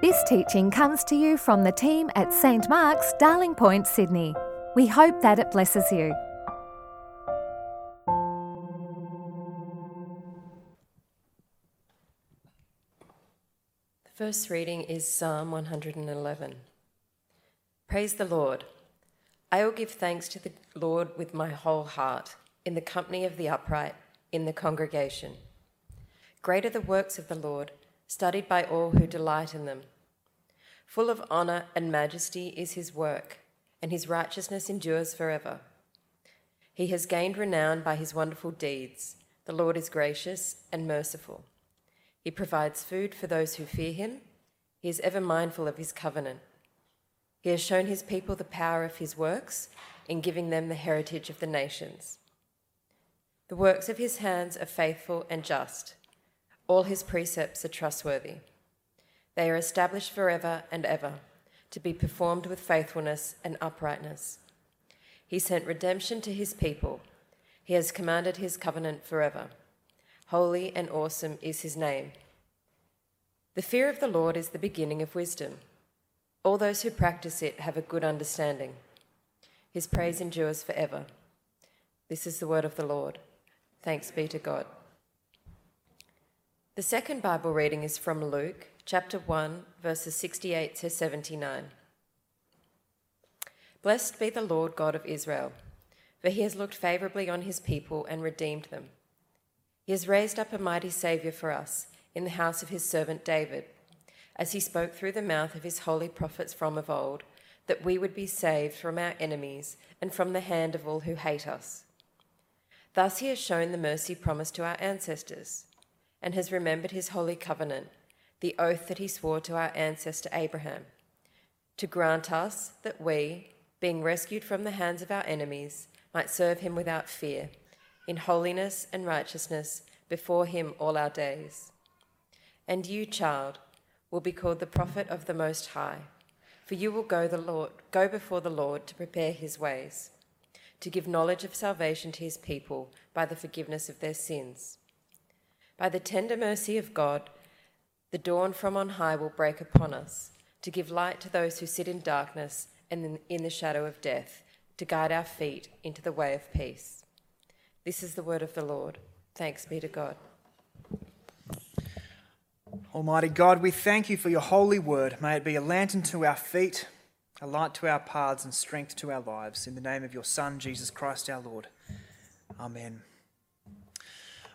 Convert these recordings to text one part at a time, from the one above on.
This teaching comes to you from the team at St Mark's, Darling Point, Sydney. We hope that it blesses you. The first reading is Psalm 111. Praise the Lord. I will give thanks to the Lord with my whole heart, in the company of the upright, in the congregation. Great are the works of the Lord studied by all who delight in them. Full of honour and majesty is his work, and his righteousness endures forever. He has gained renown by his wonderful deeds. The Lord is gracious and merciful. He provides food for those who fear him. He is ever mindful of his covenant. He has shown his people the power of his works in giving them the heritage of the nations. The works of his hands are faithful and just. All his precepts are trustworthy. They are established forever and ever, to be performed with faithfulness and uprightness. He sent redemption to his people. He has commanded his covenant forever. Holy and awesome is his name. The fear of the Lord is the beginning of wisdom. All those who practice it have a good understanding. His praise endures forever. This is the word of the Lord. Thanks be to God. The second Bible reading is from Luke chapter 1, verses 68 to 79. Blessed be the Lord God of Israel, for he has looked favourably on his people and redeemed them. He has raised up a mighty Saviour for us in the house of his servant David, as he spoke through the mouth of his holy prophets from of old, that we would be saved from our enemies and from the hand of all who hate us. Thus he has shown the mercy promised to our ancestors and has remembered his holy covenant, the oath that he swore to our ancestor Abraham, to grant us that we, being rescued from the hands of our enemies, might serve him without fear, in holiness and righteousness before him all our days. And you, child, will be called the prophet of the Most High, for you will go, the Lord, go before the Lord to prepare his ways, to give knowledge of salvation to his people by the forgiveness of their sins by the tender mercy of God, the dawn from on high will break upon us, to give light to those who sit in darkness and in the shadow of death, to guide our feet into the way of peace. This is the word of the Lord. Thanks be to God. Almighty God, we thank you for your holy word. May it be a lantern to our feet, a light to our paths, and strength to our lives. In the name of your Son, Jesus Christ our Lord. Amen.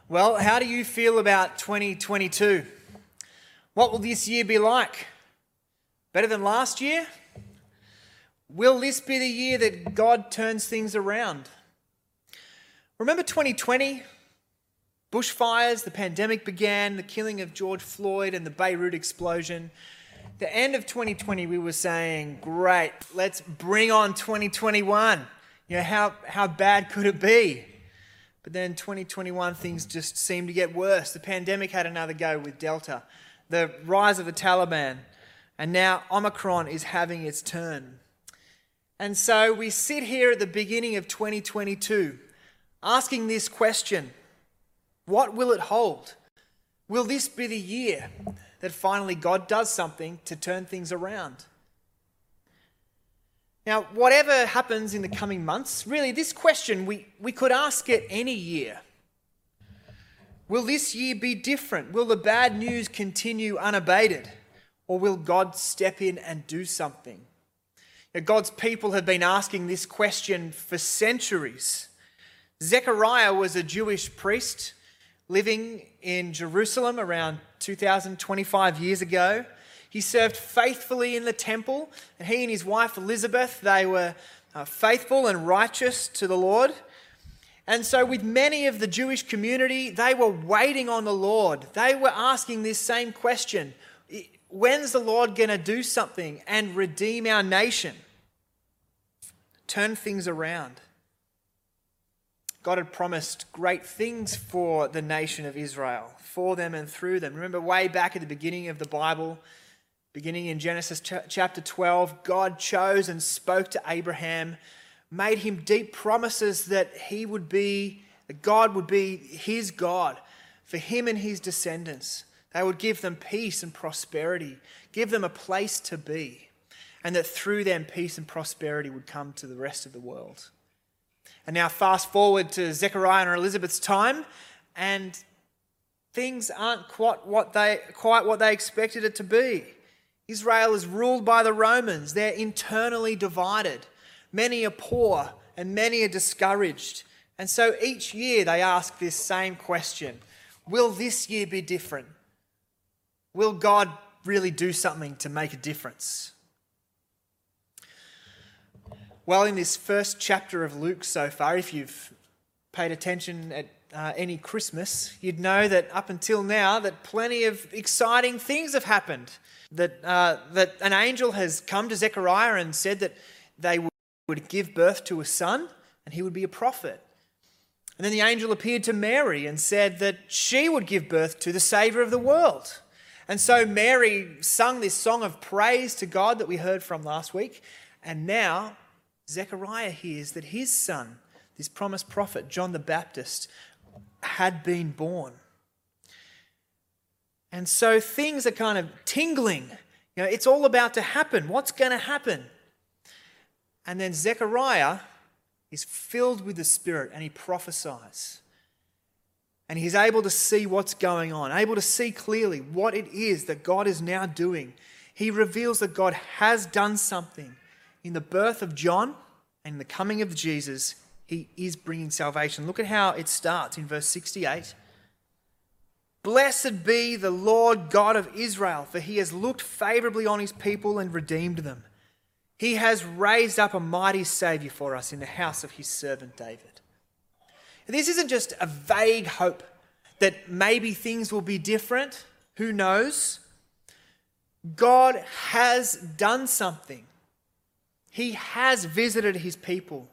Well, how do you feel about 2022? What will this year be like? Better than last year? Will this be the year that God turns things around? Remember 2020? Bushfires, the pandemic began, the killing of George Floyd, and the Beirut explosion. The end of 2020, we were saying, great, let's bring on 2021. You know, how, how bad could it be? But then 2021, things just seemed to get worse. The pandemic had another go with Delta, the rise of the Taliban, and now Omicron is having its turn. And so we sit here at the beginning of 2022 asking this question What will it hold? Will this be the year that finally God does something to turn things around? Now, whatever happens in the coming months, really, this question we, we could ask it any year. Will this year be different? Will the bad news continue unabated? Or will God step in and do something? Now, God's people have been asking this question for centuries. Zechariah was a Jewish priest living in Jerusalem around 2025 years ago. He served faithfully in the temple, and he and his wife Elizabeth, they were uh, faithful and righteous to the Lord. And so, with many of the Jewish community, they were waiting on the Lord. They were asking this same question When's the Lord going to do something and redeem our nation? Turn things around. God had promised great things for the nation of Israel, for them and through them. Remember, way back at the beginning of the Bible, Beginning in Genesis ch- chapter 12, God chose and spoke to Abraham, made him deep promises that he would be, that God would be his God for him and his descendants, They would give them peace and prosperity, give them a place to be, and that through them, peace and prosperity would come to the rest of the world. And now, fast forward to Zechariah and Elizabeth's time, and things aren't quite what they, quite what they expected it to be. Israel is ruled by the Romans, they're internally divided. Many are poor, and many are discouraged. And so each year they ask this same question Will this year be different? Will God really do something to make a difference? Well, in this first chapter of Luke so far, if you've paid attention at uh, any Christmas, you'd know that up until now that plenty of exciting things have happened. That, uh, that an angel has come to Zechariah and said that they would give birth to a son and he would be a prophet. And then the angel appeared to Mary and said that she would give birth to the Saviour of the world. And so Mary sung this song of praise to God that we heard from last week. And now Zechariah hears that his son, this promised prophet, John the Baptist, had been born. And so things are kind of tingling. You know, it's all about to happen. What's going to happen? And then Zechariah is filled with the Spirit and he prophesies. And he's able to see what's going on, able to see clearly what it is that God is now doing. He reveals that God has done something in the birth of John and the coming of Jesus. He is bringing salvation. Look at how it starts in verse 68. Blessed be the Lord God of Israel, for he has looked favorably on his people and redeemed them. He has raised up a mighty Saviour for us in the house of his servant David. This isn't just a vague hope that maybe things will be different. Who knows? God has done something. He has visited his people.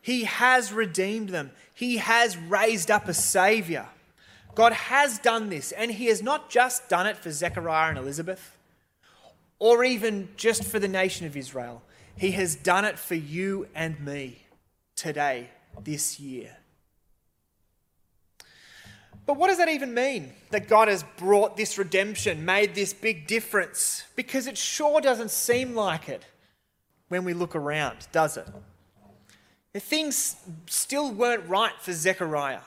He has redeemed them. He has raised up a Saviour. God has done this, and He has not just done it for Zechariah and Elizabeth or even just for the nation of Israel. He has done it for you and me today, this year. But what does that even mean? That God has brought this redemption, made this big difference? Because it sure doesn't seem like it when we look around, does it? Things still weren't right for Zechariah,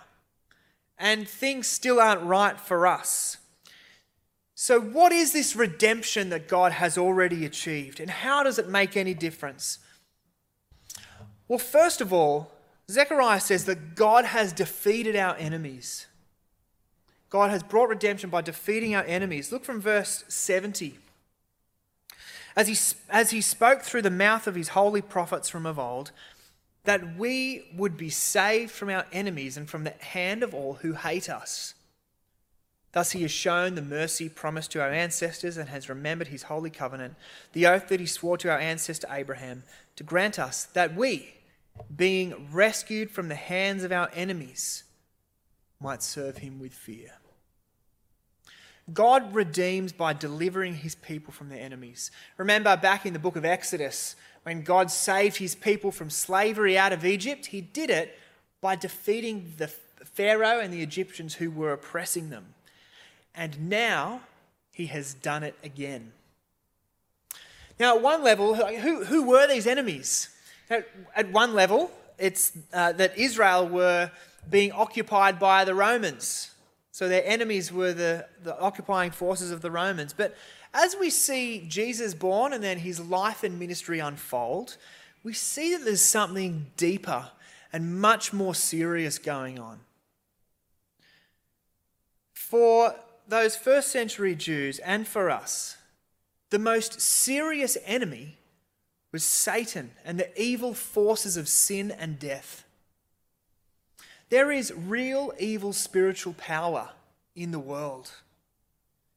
and things still aren't right for us. So, what is this redemption that God has already achieved, and how does it make any difference? Well, first of all, Zechariah says that God has defeated our enemies. God has brought redemption by defeating our enemies. Look from verse 70. As he, as he spoke through the mouth of his holy prophets from of old, that we would be saved from our enemies and from the hand of all who hate us. Thus, he has shown the mercy promised to our ancestors and has remembered his holy covenant, the oath that he swore to our ancestor Abraham, to grant us that we, being rescued from the hands of our enemies, might serve him with fear. God redeems by delivering his people from their enemies. Remember back in the book of Exodus, when God saved his people from slavery out of Egypt, he did it by defeating the Pharaoh and the Egyptians who were oppressing them. And now he has done it again. Now, at one level, who, who were these enemies? At, at one level, it's uh, that Israel were being occupied by the Romans. So their enemies were the, the occupying forces of the Romans. But as we see Jesus born and then his life and ministry unfold, we see that there's something deeper and much more serious going on. For those first century Jews and for us, the most serious enemy was Satan and the evil forces of sin and death. There is real evil spiritual power in the world.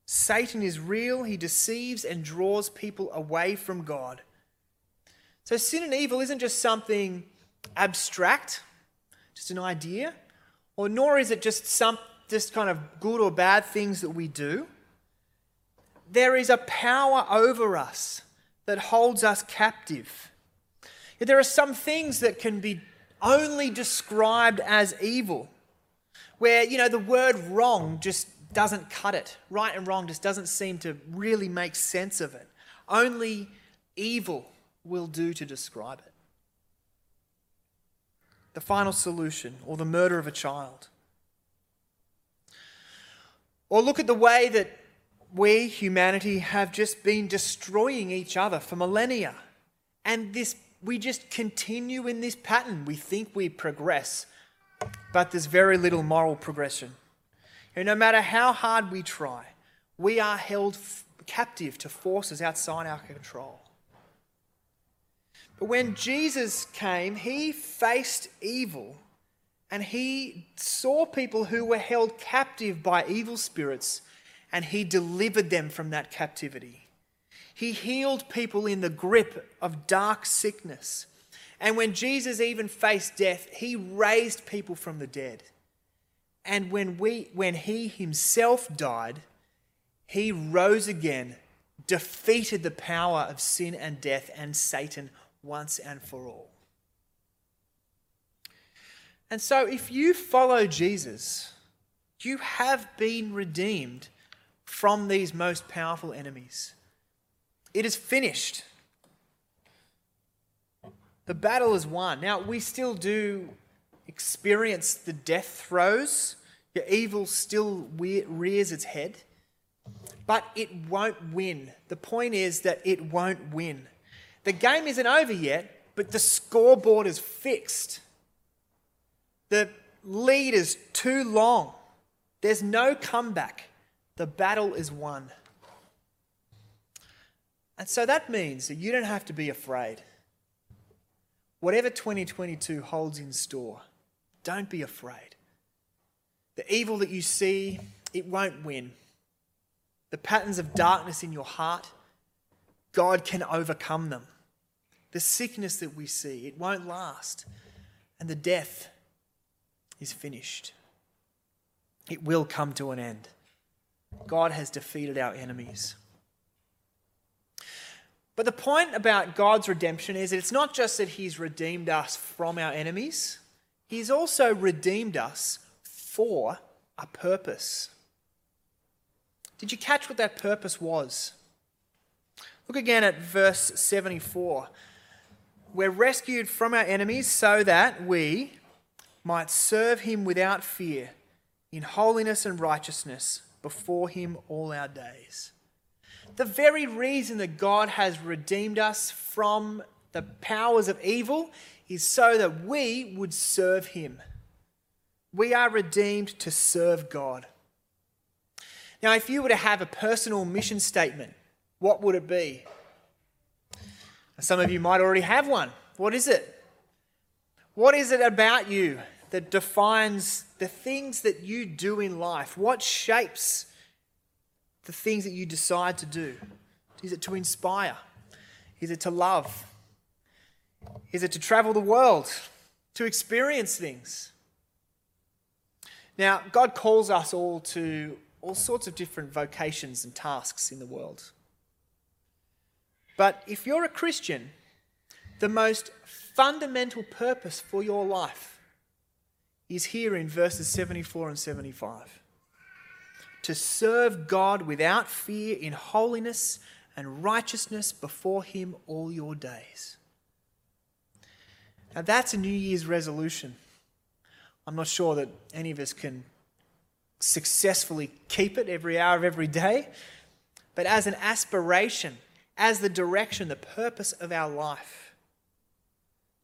Satan is real, he deceives and draws people away from God. So, sin and evil isn't just something abstract, just an idea, or nor is it just some just kind of good or bad things that we do. There is a power over us that holds us captive. There are some things that can be only described as evil, where, you know, the word wrong just doesn't cut it. Right and wrong just doesn't seem to really make sense of it. Only evil will do to describe it. The final solution, or the murder of a child. Or look at the way that we, humanity, have just been destroying each other for millennia. And this we just continue in this pattern. We think we progress, but there's very little moral progression. And no matter how hard we try, we are held f- captive to forces outside our control. But when Jesus came, he faced evil and he saw people who were held captive by evil spirits and he delivered them from that captivity. He healed people in the grip of dark sickness. And when Jesus even faced death, he raised people from the dead. And when, we, when he himself died, he rose again, defeated the power of sin and death and Satan once and for all. And so, if you follow Jesus, you have been redeemed from these most powerful enemies. It is finished. The battle is won. Now, we still do experience the death throes. Your evil still rears its head, but it won't win. The point is that it won't win. The game isn't over yet, but the scoreboard is fixed. The lead is too long. There's no comeback. The battle is won. And so that means that you don't have to be afraid. Whatever 2022 holds in store, don't be afraid. The evil that you see, it won't win. The patterns of darkness in your heart, God can overcome them. The sickness that we see, it won't last. And the death is finished. It will come to an end. God has defeated our enemies. But the point about God's redemption is that it's not just that He's redeemed us from our enemies, He's also redeemed us for a purpose. Did you catch what that purpose was? Look again at verse 74. We're rescued from our enemies so that we might serve Him without fear in holiness and righteousness before Him all our days. The very reason that God has redeemed us from the powers of evil is so that we would serve Him. We are redeemed to serve God. Now, if you were to have a personal mission statement, what would it be? Some of you might already have one. What is it? What is it about you that defines the things that you do in life? What shapes the things that you decide to do? Is it to inspire? Is it to love? Is it to travel the world? To experience things? Now, God calls us all to all sorts of different vocations and tasks in the world. But if you're a Christian, the most fundamental purpose for your life is here in verses 74 and 75 to serve God without fear in holiness and righteousness before Him all your days. Now, that's a New Year's resolution. I'm not sure that any of us can successfully keep it every hour of every day, but as an aspiration, as the direction, the purpose of our life,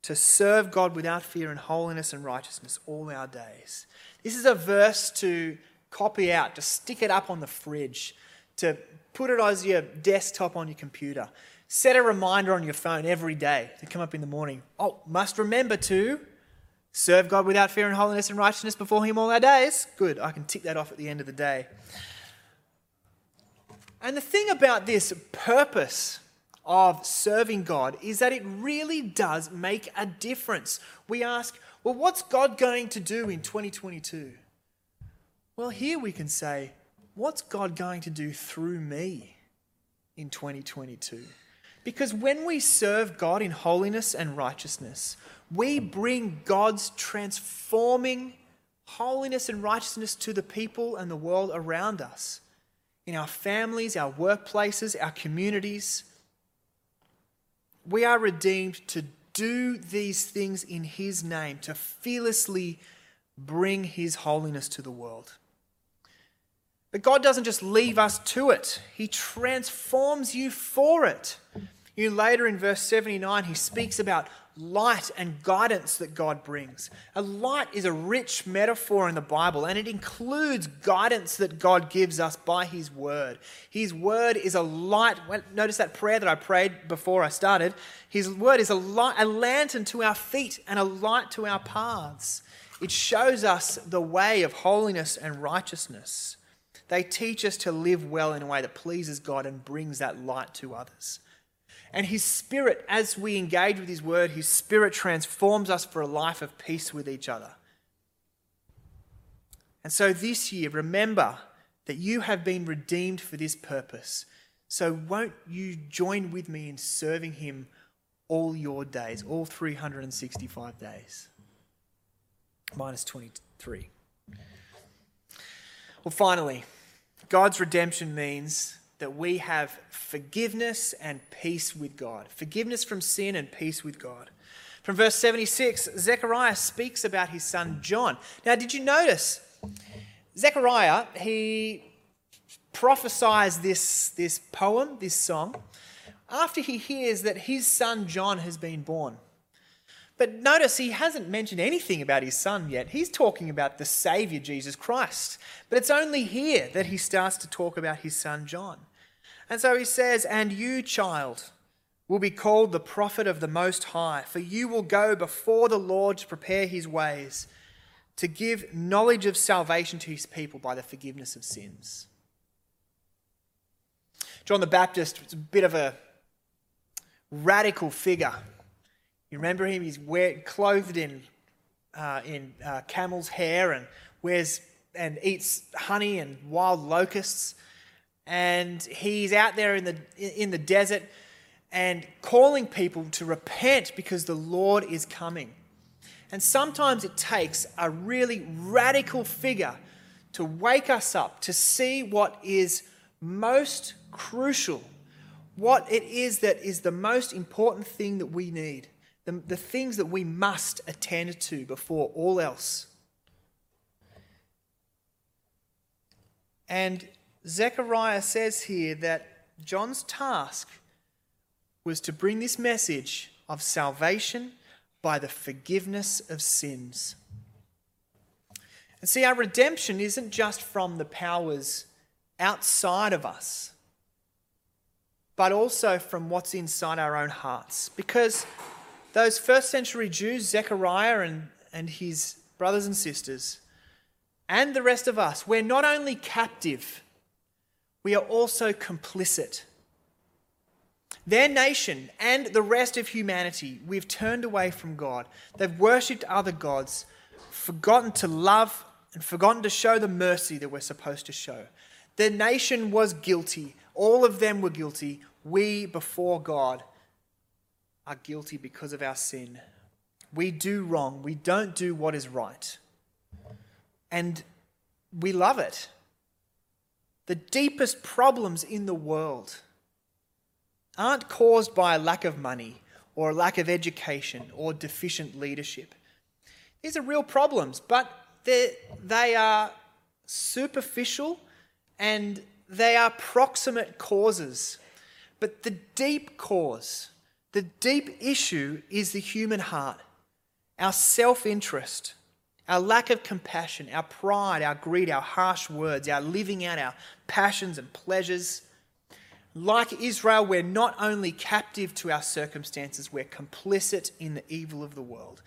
to serve God without fear in holiness and righteousness all our days. This is a verse to copy out, to stick it up on the fridge, to put it as your desktop on your computer. Set a reminder on your phone every day to come up in the morning. Oh, must remember to serve God without fear and holiness and righteousness before Him all our days. Good, I can tick that off at the end of the day. And the thing about this purpose of serving God is that it really does make a difference. We ask, well, what's God going to do in 2022? Well, here we can say, what's God going to do through me in 2022? Because when we serve God in holiness and righteousness, we bring God's transforming holiness and righteousness to the people and the world around us, in our families, our workplaces, our communities. We are redeemed to do these things in His name, to fearlessly bring His holiness to the world. But God doesn't just leave us to it, He transforms you for it. You later in verse 79, He speaks about light and guidance that God brings. A light is a rich metaphor in the Bible, and it includes guidance that God gives us by His Word. His Word is a light. Notice that prayer that I prayed before I started. His Word is a light, a lantern to our feet and a light to our paths. It shows us the way of holiness and righteousness. They teach us to live well in a way that pleases God and brings that light to others. And His Spirit, as we engage with His Word, His Spirit transforms us for a life of peace with each other. And so this year, remember that you have been redeemed for this purpose. So won't you join with me in serving Him all your days, all 365 days? Minus 23. Well, finally, God's redemption means that we have forgiveness and peace with God. Forgiveness from sin and peace with God. From verse 76, Zechariah speaks about his son John. Now, did you notice? Zechariah, he prophesies this, this poem, this song, after he hears that his son John has been born. But notice he hasn't mentioned anything about his son yet. He's talking about the Savior, Jesus Christ. But it's only here that he starts to talk about his son John. And so he says, And you, child, will be called the prophet of the Most High, for you will go before the Lord to prepare his ways, to give knowledge of salvation to his people by the forgiveness of sins. John the Baptist was a bit of a radical figure you remember him? He's wear, clothed in, uh, in uh, camel's hair and wears and eats honey and wild locusts. And he's out there in the, in the desert and calling people to repent because the Lord is coming. And sometimes it takes a really radical figure to wake us up, to see what is most crucial, what it is that is the most important thing that we need the, the things that we must attend to before all else. And Zechariah says here that John's task was to bring this message of salvation by the forgiveness of sins. And see, our redemption isn't just from the powers outside of us, but also from what's inside our own hearts. Because those first century Jews, Zechariah and, and his brothers and sisters, and the rest of us, we're not only captive, we are also complicit. Their nation and the rest of humanity, we've turned away from God. They've worshipped other gods, forgotten to love, and forgotten to show the mercy that we're supposed to show. The nation was guilty. All of them were guilty. We, before God, are guilty because of our sin. We do wrong. We don't do what is right. And we love it. The deepest problems in the world aren't caused by a lack of money or a lack of education or deficient leadership. These are real problems, but they are superficial and they are proximate causes. But the deep cause, the deep issue is the human heart, our self interest, our lack of compassion, our pride, our greed, our harsh words, our living out our passions and pleasures. Like Israel, we're not only captive to our circumstances, we're complicit in the evil of the world.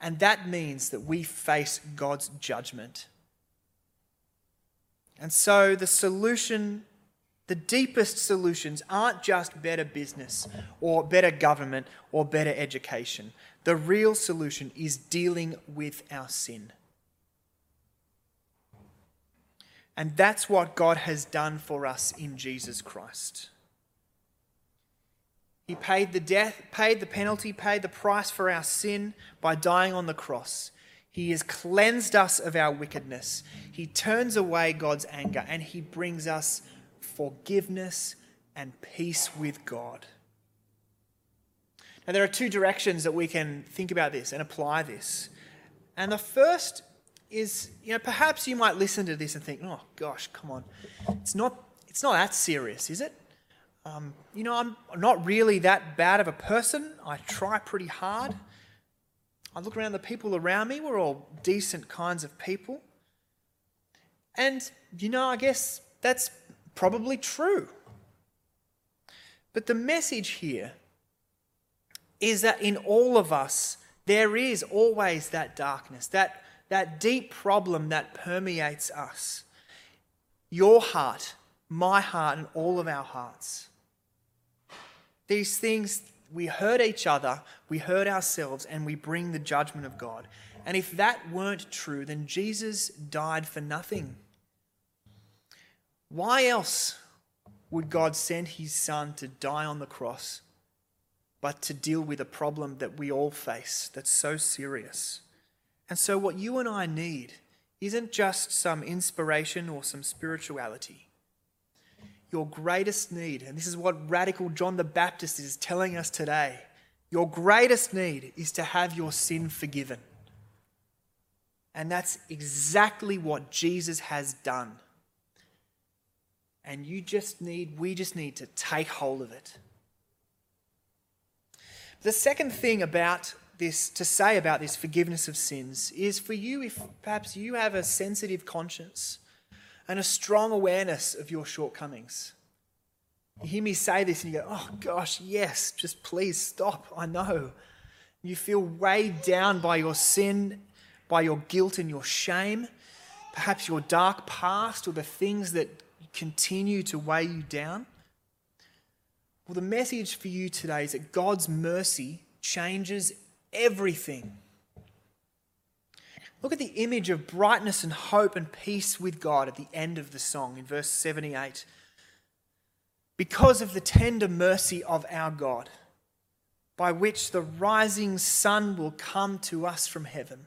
And that means that we face God's judgment. And so the solution the deepest solutions aren't just better business or better government or better education. The real solution is dealing with our sin. And that's what God has done for us in Jesus Christ. He paid the death, paid the penalty, paid the price for our sin by dying on the cross. He has cleansed us of our wickedness. He turns away God's anger and he brings us forgiveness and peace with God. Now, there are two directions that we can think about this and apply this. And the first is, you know, perhaps you might listen to this and think, oh gosh, come on. It's not, it's not that serious, is it? Um, you know, I'm not really that bad of a person. I try pretty hard. I look around the people around me, we're all decent kinds of people. And, you know, I guess that's probably true. But the message here is that in all of us, there is always that darkness, that, that deep problem that permeates us. Your heart, my heart, and all of our hearts. These things, we hurt each other, we hurt ourselves, and we bring the judgment of God. And if that weren't true, then Jesus died for nothing. Why else would God send his son to die on the cross, but to deal with a problem that we all face that's so serious? And so, what you and I need isn't just some inspiration or some spirituality your greatest need, and this is what radical John the Baptist is telling us today your greatest need is to have your sin forgiven. And that's exactly what Jesus has done. And you just need, we just need to take hold of it. The second thing about this, to say about this forgiveness of sins, is for you, if perhaps you have a sensitive conscience and a strong awareness of your shortcomings. You hear me say this and you go, oh gosh, yes, just please stop. I know. You feel weighed down by your sin, by your guilt and your shame, perhaps your dark past or the things that continue to weigh you down. Well, the message for you today is that God's mercy changes everything. Look at the image of brightness and hope and peace with God at the end of the song in verse 78. Because of the tender mercy of our God, by which the rising sun will come to us from heaven,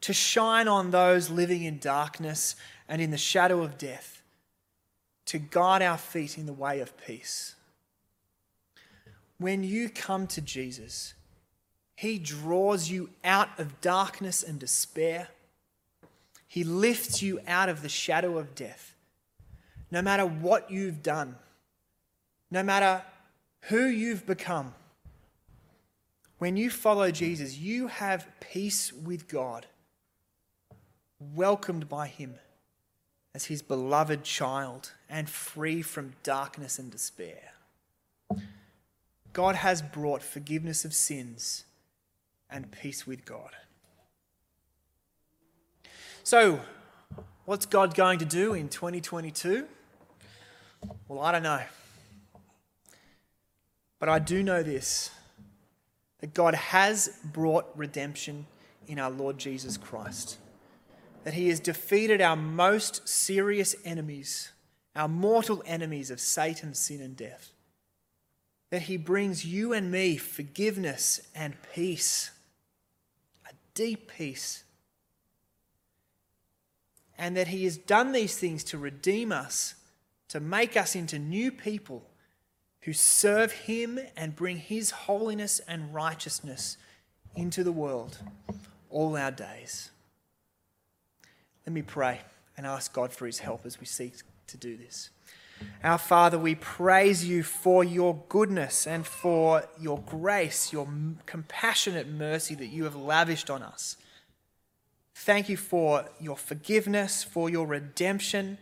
to shine on those living in darkness and in the shadow of death, to guide our feet in the way of peace. When you come to Jesus, he draws you out of darkness and despair. He lifts you out of the shadow of death. No matter what you've done, no matter who you've become, when you follow Jesus, you have peace with God, welcomed by Him as His beloved child and free from darkness and despair. God has brought forgiveness of sins and peace with God. So, what's God going to do in 2022? Well, I don't know. But I do know this that God has brought redemption in our Lord Jesus Christ. That he has defeated our most serious enemies, our mortal enemies of Satan, sin, and death. That he brings you and me forgiveness and peace a deep peace. And that He has done these things to redeem us, to make us into new people who serve Him and bring His holiness and righteousness into the world all our days. Let me pray and ask God for His help as we seek to do this. Our Father, we praise you for your goodness and for your grace, your compassionate mercy that you have lavished on us. Thank you for your forgiveness, for your redemption.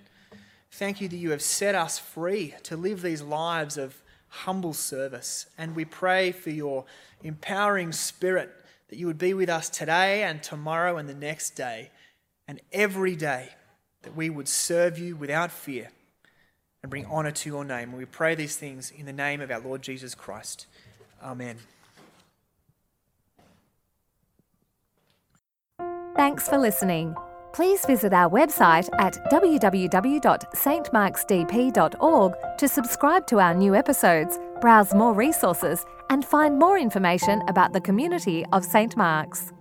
Thank you that you have set us free to live these lives of humble service. And we pray for your empowering spirit that you would be with us today and tomorrow and the next day and every day, that we would serve you without fear and bring honor to your name. And we pray these things in the name of our Lord Jesus Christ. Amen. Thanks for listening. Please visit our website at www.stmarksdp.org to subscribe to our new episodes, browse more resources, and find more information about the community of St. Mark's.